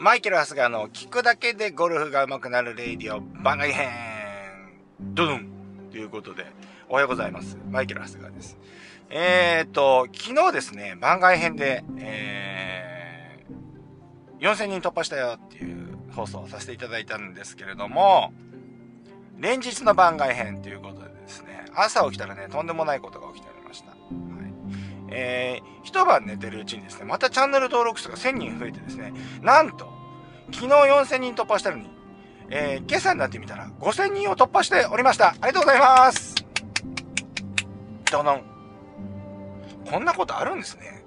マイケル・ハスガーの聞くだけでゴルフが上手くなるレイディオ番外編ドドンということで、おはようございます。マイケル・ハスガーです。えーと、昨日ですね、番外編で、えー、4000人突破したよっていう放送をさせていただいたんですけれども、連日の番外編ということでですね、朝起きたらね、とんでもないことが起きておりました。えー、一晩寝てるうちにですね、またチャンネル登録者が1000人増えてですね、なんと、昨日4000人突破したのに、えー、今朝になってみたら5000人を突破しておりました。ありがとうございますどのん。こんなことあるんですね。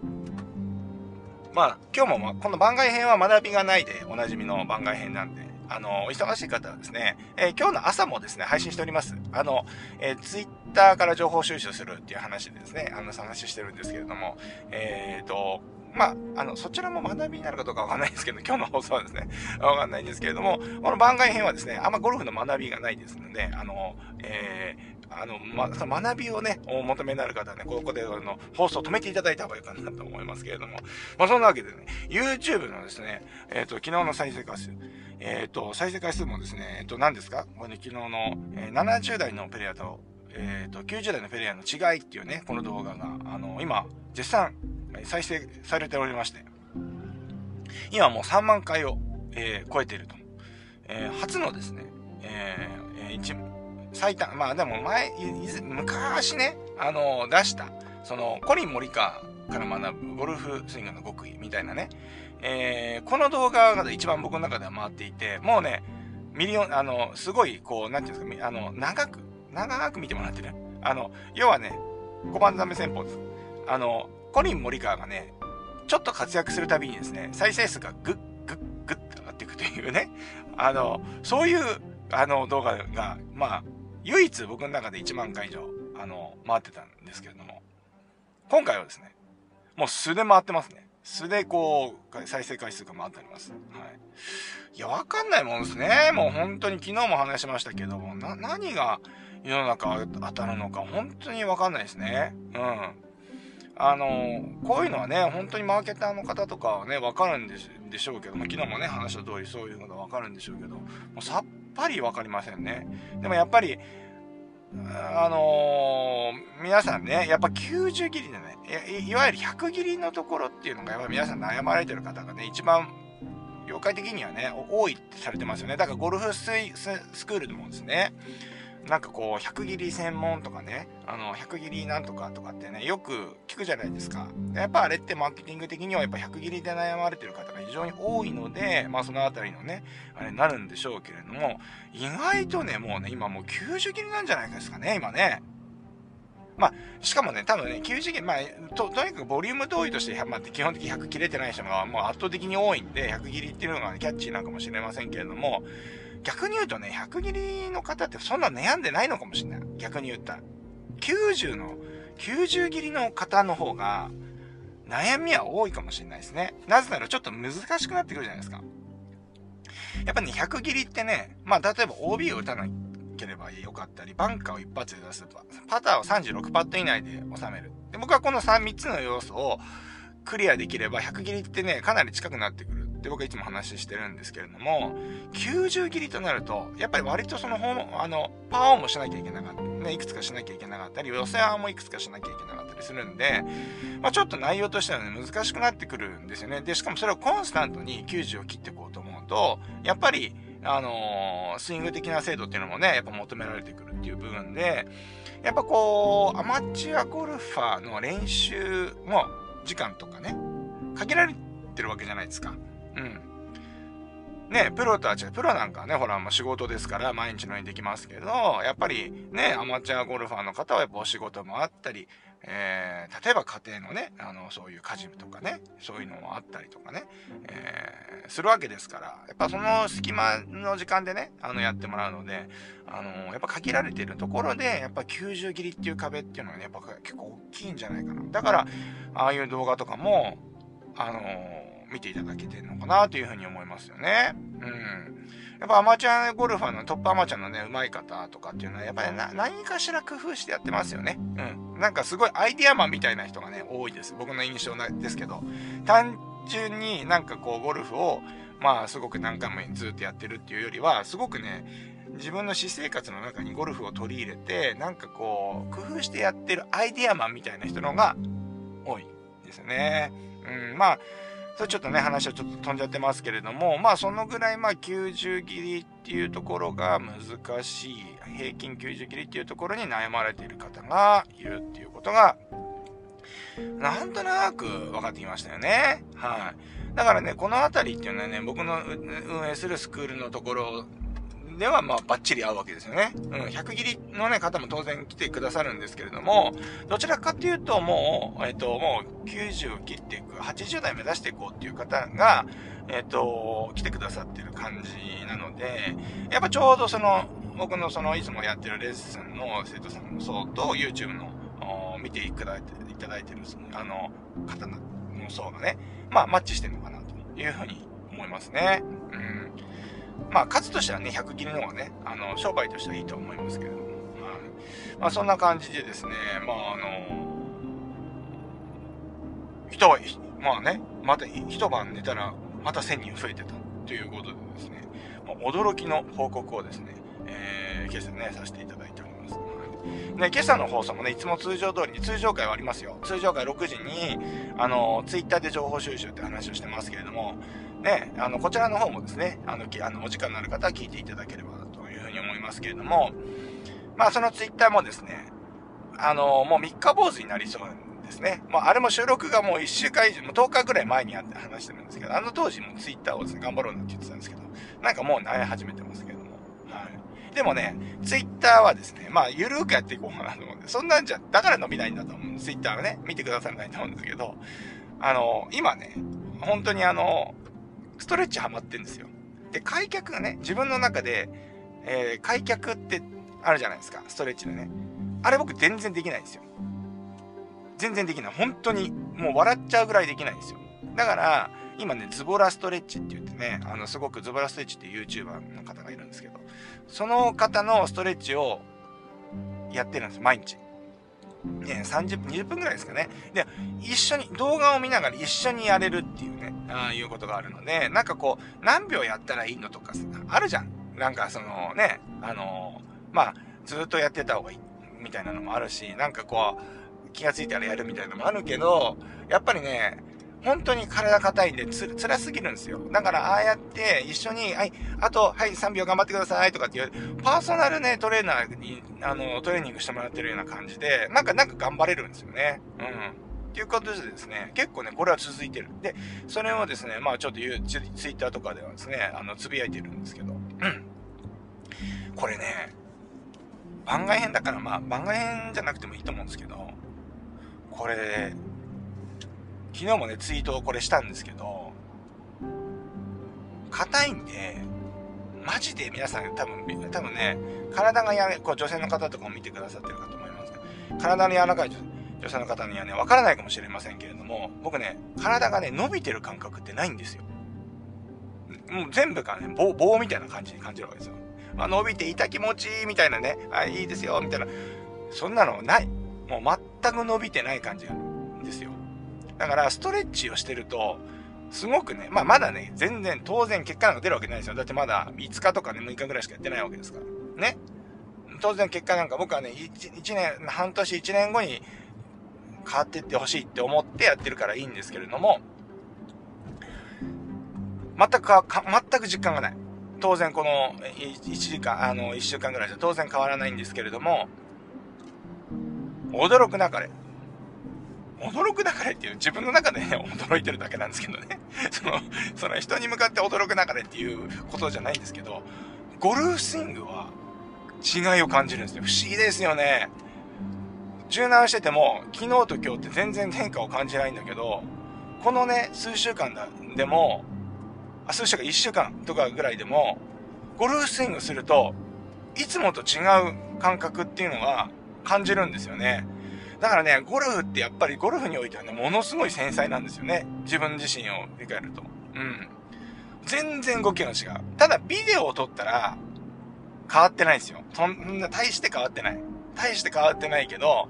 まあ、今日も、ま、この番外編は学びがないでおなじみの番外編なんで、あの、忙しい方はですね、えー、今日の朝もですね、配信しております。あの、えー、ツイッターから情報収集するっていう話でですね、あの、話してるんですけれども、えっ、ー、と、まあ、あの、そちらも学びになるかどうかわかんないですけど、今日の放送はですね、わかんないんですけれども、この番外編はですね、あんまゴルフの学びがないですので、あの、えー、あの、ま、その学びをね、お求めになる方はね、ここで、あの、放送を止めていただいた方がいいかなと思いますけれども、まあ、そんなわけでね、YouTube のですね、えっ、ー、と、昨日の再生回数、えっ、ー、と、再生回数もですね、えっ、と、何ですか？これ、ね、昨日の、え、70代のペレアと、えっ、と、90代のペレアの違いっていうね、この動画が、あの、今、絶賛、再生されておりまして、今もう3万回を、えー、超えていると。えー、初のですね、えー、一、最短、まあでも前、昔ね、あの出した、その、コリン・モリカから学ぶゴルフスイングの極意みたいなね、えー、この動画が一番僕の中では回っていて、もうね、ミリオン、あの、すごい、こう、なんていうんですか、あの、長く、長く見てもらってね。あの、要はね、5番ザメ戦法です。あの、コリン・モリカワがね、ちょっと活躍するたびにですね、再生数がグッグッグッと上がっていくというね、あの、そういう、あの、動画が、まあ、唯一僕の中で1万回以上、あの、回ってたんですけれども、今回はですね、もう素で回ってますね。素でこう、再生回数が回っております。はい。いや、わかんないもんですね。もう本当に昨日も話しましたけども、な、何が世の中当たるのか本当にわかんないですね。うん。あの、こういうのはね、本当にマーケターの方とかはね、わかるんででしょうけども、昨日もね、話した通りそういうのがわかるんでしょうけど、もうさっぱりわかりませんね。でもやっぱり、あのー、皆さんね、やっぱ90切りでねい、いわゆる100切りのところっていうのが、やっぱり皆さん悩まれてる方がね、一番、業界的にはね、多いってされてますよね。だからゴルフスクールでもですね、なんかこう、100切り専門とかね、あの、100切りなんとかとかってね、よく聞くじゃないですか。やっぱあれってマーケティング的にはやっぱ100切りで悩まれてる方が非常に多いので、まあそのあたりのね、あれになるんでしょうけれども、意外とね、もうね、今もう90切りなんじゃないですかね、今ね。まあ、しかもね、多分ね、90切り、まあ、と、とにかくボリューム同意として、まあ、基本的に100切れてない人がもう圧倒的に多いんで、100切りっていうのが、ね、キャッチーなんかもしれませんけれども、逆に言うとね、100切りの方ってそんな悩んでないのかもしれない。逆に言ったら。90の、90切りの方の方が、悩みは多いかもしれないですね。なぜならちょっと難しくなってくるじゃないですか。やっぱね、100切りってね、まあ、例えば OB を打たなければよかったり、バンカーを一発で出すとか、パターを36パット以内で収める。で僕はこの 3, 3つの要素をクリアできれば、100切りってね、かなり近くなってくるって僕はいつも話してるんですけれども、90切りとなると、やっぱり割とその、あの、パワーオンもしなきゃいけなかった。ね、いくつかしなきゃいけなかったり、寄せ案もいくつかしなきゃいけなかったりするんで、まあちょっと内容としてはね、難しくなってくるんですよね。で、しかもそれをコンスタントに90を切っていこうと思うと、やっぱり、あのー、スイング的な精度っていうのもね、やっぱ求められてくるっていう部分で、やっぱこう、アマチュアゴルファーの練習も時間とかね、限られてるわけじゃないですか。うん。ね、プロとは違う。プロなんかね、ほら、まあ、仕事ですから、毎日のようにできますけど、やっぱりね、アマチュアゴルファーの方はやっぱお仕事もあったり、えー、例えば家庭のね、あの、そういう家事とかね、そういうのもあったりとかね、えー、するわけですから、やっぱその隙間の時間でね、あの、やってもらうので、あの、やっぱ限られてるところで、やっぱ90切りっていう壁っていうのはね、やっぱ結構大きいんじゃないかな。だから、ああいう動画とかも、あの見ていただけてるのかなというふうに思いますよね。うん。やっぱアマチュアゴルファーのトップアマチュアのね、上手い方とかっていうのは、やっぱり何かしら工夫してやってますよね。うん。なんかすごいアイデアマンみたいな人がね、多いです。僕の印象ですけど。単純になんかこう、ゴルフを、まあ、すごく何回もずっとやってるっていうよりは、すごくね、自分の私生活の中にゴルフを取り入れて、なんかこう、工夫してやってるアイデアマンみたいな人のが多いですね。うん、まあ、それちょっとね、話はちょっと飛んじゃってますけれども、まあそのぐらいまあ90切りっていうところが難しい、平均90切りっていうところに悩まれている方がいるっていうことが、なんとなく分かってきましたよね。はい。だからね、このあたりっていうのはね、僕の運営するスクールのところでは、まあ、バッチリ合うわけですよね。うん、100切りのね、方も当然来てくださるんですけれども、どちらかっていうと、もう、えっ、と、もう90切っていく、80代目指していこうっていう方が、えっ、と、来てくださってる感じなので、やっぱちょうどその、僕のその、いつもやってるレッスンの生徒さんの層と、YouTube の、見ていただいて、いただいてる、あの、方の層がね、まあ、マッチしてるのかなというふうに思いますね。うん。まあ、数としてはね、100切りの方がね、あの、商売としてはいいと思いますけれども。はい。まあ、そんな感じでですね、まあ、あの、人は、まあね、また一晩寝たら、また1000人増えてたということでですね、まあ、驚きの報告をですね、えー、今朝ね、させていただいております。ね、今朝の放送もね、いつも通常通りに、通常回はありますよ。通常回6時に、あの、ツイッターで情報収集って話をしてますけれども、ね、あの、こちらの方もですね、あの、あのお時間のある方は聞いていただければというふうに思いますけれども、まあ、そのツイッターもですね、あの、もう3日坊主になりそうなんですね。まあ、あれも収録がもう1週間以上、もう10日ぐらい前にあって話してるんですけど、あの当時もツイッターをですね、頑張ろうなんて言ってたんですけど、なんかもう慣れ始めてますけども、はい。でもね、ツイッターはですね、まあ、ゆるーくやっていこうかなと思うんで、そんなんじゃ、だから伸びないんだと思う。ツイッターはね、見てくださらないと思うんですけど、あの、今ね、本当にあの、ストレッチハマってんですよ。で、開脚がね、自分の中で、えー、開脚ってあるじゃないですか、ストレッチでね。あれ僕全然できないんですよ。全然できない。本当に、もう笑っちゃうぐらいできないんですよ。だから、今ね、ズボラストレッチって言ってね、あの、すごくズボラストレッチって YouTuber の方がいるんですけど、その方のストレッチをやってるんです、毎日。ね、30分、20分ぐらいですかね。で、一緒に、動画を見ながら一緒にやれるっていうね、ああいうことがあるので、なんかこう、何秒やったらいいのとかあるじゃん。なんかそのね、あのー、まあ、ずっとやってた方がいい、みたいなのもあるし、なんかこう、気がついたらやるみたいなのもあるけど、やっぱりね、本当に体硬いんでつ、辛すぎるんですよ。だから、ああやって一緒に、はい、あと、はい、3秒頑張ってくださいとかっていう、パーソナルね、トレーナーに、あの、トレーニングしてもらってるような感じで、なんか、なんか頑張れるんですよね。うん。っていうことでですね、結構ね、これは続いてる。で、それをですね、まあちょっと言う、ツイッターとかではですね、あの、つぶやいてるんですけど、うん。これね、番外編だからまあ番外編じゃなくてもいいと思うんですけど、これ、昨日もね、ツイートをこれしたんですけど、硬いんで、マジで皆さん多分、多分ね、体がや、こう女性の方とかも見てくださってるかと思いますけど、体の柔らかい女性の方にはね、わからないかもしれませんけれども、僕ね、体がね、伸びてる感覚ってないんですよ。もう全部がね、棒、棒みたいな感じに感じるわけですよ。まあ、伸びていた気持ちいいみたいなね、あ、いいですよ、みたいな。そんなのない。もう全く伸びてない感じなんですよ。だから、ストレッチをしてると、すごくね、まあまだね、全然、当然結果なんか出るわけないですよ。だってまだ5日とかね、6日ぐらいしかやってないわけですから。ね。当然結果なんか僕はね、1, 1年、半年1年後に変わってってほしいって思ってやってるからいいんですけれども、全くか、全く実感がない。当然この1時間、あの、1週間ぐらいじゃ当然変わらないんですけれども、驚くなかれ。驚くなかれっていう、自分の中でね、驚いてるだけなんですけどね。その、その人に向かって驚くなかれっていうことじゃないんですけど、ゴルフスイングは違いを感じるんですよ。不思議ですよね。柔軟してても、昨日と今日って全然変化を感じないんだけど、このね、数週間でも、あ、数週間、一週間とかぐらいでも、ゴルフスイングすると、いつもと違う感覚っていうのは感じるんですよね。だからね、ゴルフってやっぱりゴルフにおいてはね、ものすごい繊細なんですよね。自分自身を振り返ると。うん。全然動きが違う。ただ、ビデオを撮ったら、変わってないんですよ。そんな、大して変わってない。大して変わってないけど、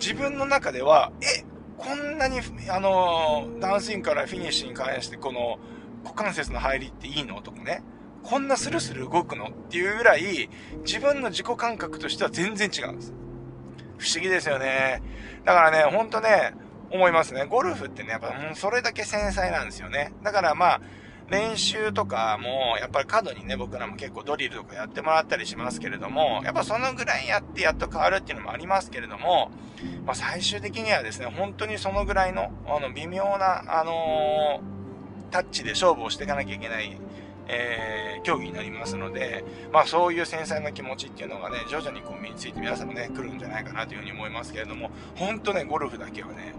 自分の中では、え、こんなに、あの、ダンスインからフィニッシュに関して、この、股関節の入りっていいの？とかね。こんなスルスル動くの？っていうぐらい、自分の自己感覚としては全然違うんです。不思議ですよね。だからね、ほんとね、思いますね。ゴルフってね、やっぱ、う、それだけ繊細なんですよね。だからまあ、練習とかも、やっぱり過度にね、僕らも結構ドリルとかやってもらったりしますけれども、やっぱそのぐらいやってやっと変わるっていうのもありますけれども、まあ最終的にはですね、本当にそのぐらいの、あの、微妙な、あのー、タッチで勝負をしていかなきゃいけない、えー、競技になりますので、まあそういう繊細な気持ちっていうのがね、徐々にこう身について皆さんもね、来るんじゃないかなというふうに思いますけれども、本当ね、ゴルフだけはね、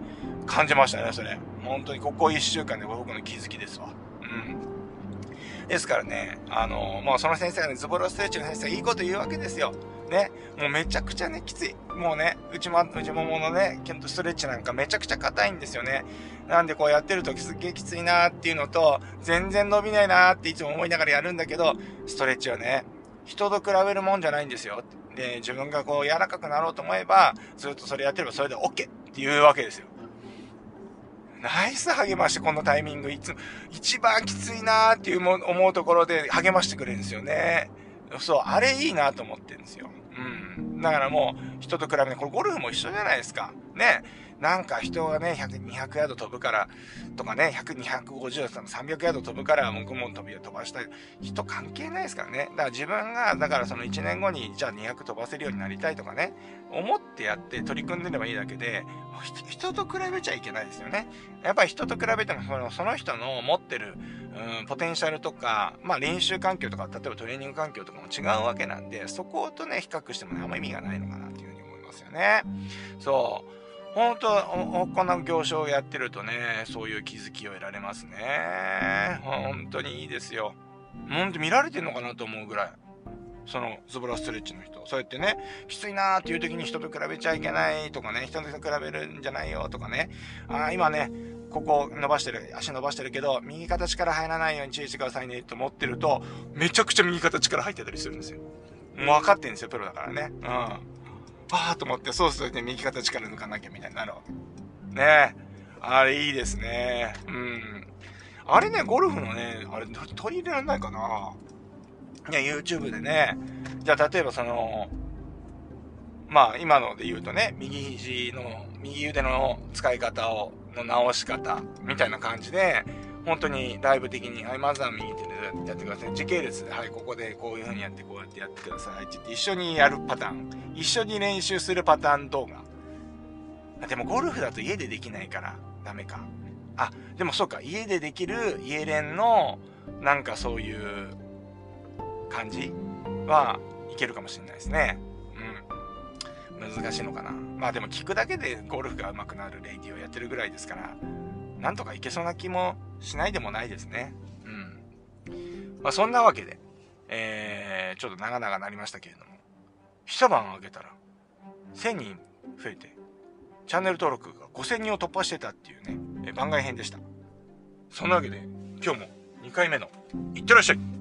感じましたね、それ。本当にここ1週間で僕の気づきですわ。うん。ですからね、あの、もうその先生がね、ズボラストレッチの先生がいいこと言うわけですよ。ね、もうめちゃくちゃね、きつい。もうね、内も、内もものね、キュンとストレッチなんかめちゃくちゃ硬いんですよね。なんでこうやってるとすっげえきついなーっていうのと、全然伸びないなーっていつも思いながらやるんだけど、ストレッチはね、人と比べるもんじゃないんですよ。で、自分がこう柔らかくなろうと思えば、ずっとそれやってればそれで OK っていうわけですよ。ナイス励まして、このタイミング。いつも、一番きついなーっていう思うところで励ましてくれるんですよね。そう、あれいいなと思ってるんですよ。うん。だからもう、人と比べて、これゴルフも一緒じゃないですか。ね。なんか人がね、100、200ヤード飛ぶから、とかね、100、250、300ヤード飛ぶから、僕も飛び飛ばしたい。人関係ないですからね。だから自分が、だからその1年後に、じゃあ200飛ばせるようになりたいとかね、思ってやって取り組んでればいいだけで、人と比べちゃいけないですよね。やっぱり人と比べても、そのその人の持ってる、うん、ポテンシャルとか、まあ練習環境とか、例えばトレーニング環境とかも違うわけなんで、そことね、比較してもね、あんま意味がないのかなっていうふうに思いますよね。そう。本当この行商をやってるとね、そういう気づきを得られますね。本当にいいですよ。本当見られてんのかなと思うぐらい。そのズボラストレッチの人。そうやってね、きついなーっていう時に人と比べちゃいけないとかね、人と比べるんじゃないよとかね。ああ、今ね、ここ伸ばしてる、足伸ばしてるけど、右肩力入らないように注意してくださいねと思ってると、めちゃくちゃ右肩力入ってたりするんですよ。もう分かってんですよ、プロだからね。うん。ああと思って、そうするとね、右肩力抜かなきゃみたいになるわけ。ねあれいいですね。うん。あれね、ゴルフのね、あれ取り入れられないかないや、YouTube でね、じゃあ例えばその、まあ今ので言うとね、右肘の、右腕の使い方を、の直し方、みたいな感じで、本当にライブ的に、はい、まずは右手でやってください。時系列で、はい、ここでこういう風にやって、こうやってやってください。って言って一緒にやるパターン。一緒に練習するパターン動画。あでもゴルフだと家でできないからダメか。あ、でもそうか、家でできる家練の、なんかそういう感じはいけるかもしれないですね。うん。難しいのかな。まあでも聞くだけでゴルフが上手くなるレイディをやってるぐらいですから、なんとかいけそうな気もしないでもないですね。うん。まあそんなわけで、えー、ちょっと長々なりましたけれども、一晩あけたら、1000人増えて、チャンネル登録が5000人を突破してたっていうね、え番外編でした。そんなわけで、今日も2回目の、いってらっしゃい